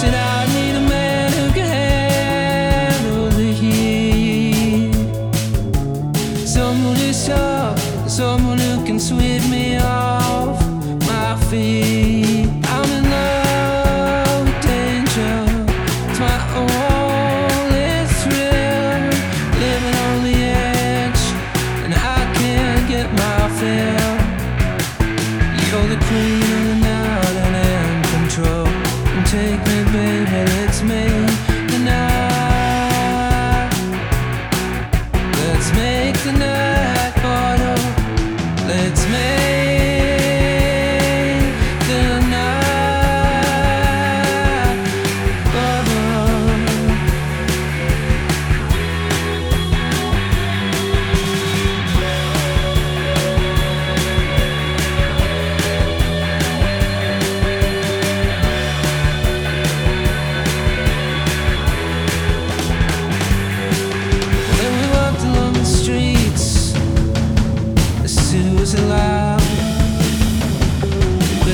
said, I need a man who can handle the heat. Someone who's tough, someone who can sweep me off my feet. I'm in love with danger, it's my only thrill. Living on the edge, and I can't get my fill. You're the queen. Take me, baby, it's me.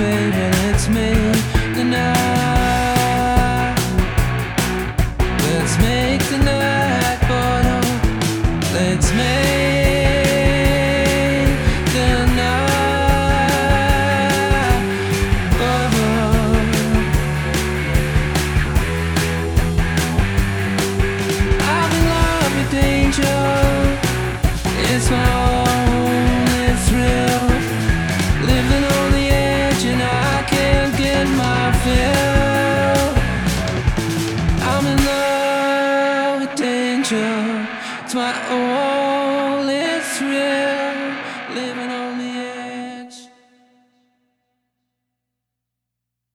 me, baby, let's make the night. Let's make the night, It's my all, it's real. Living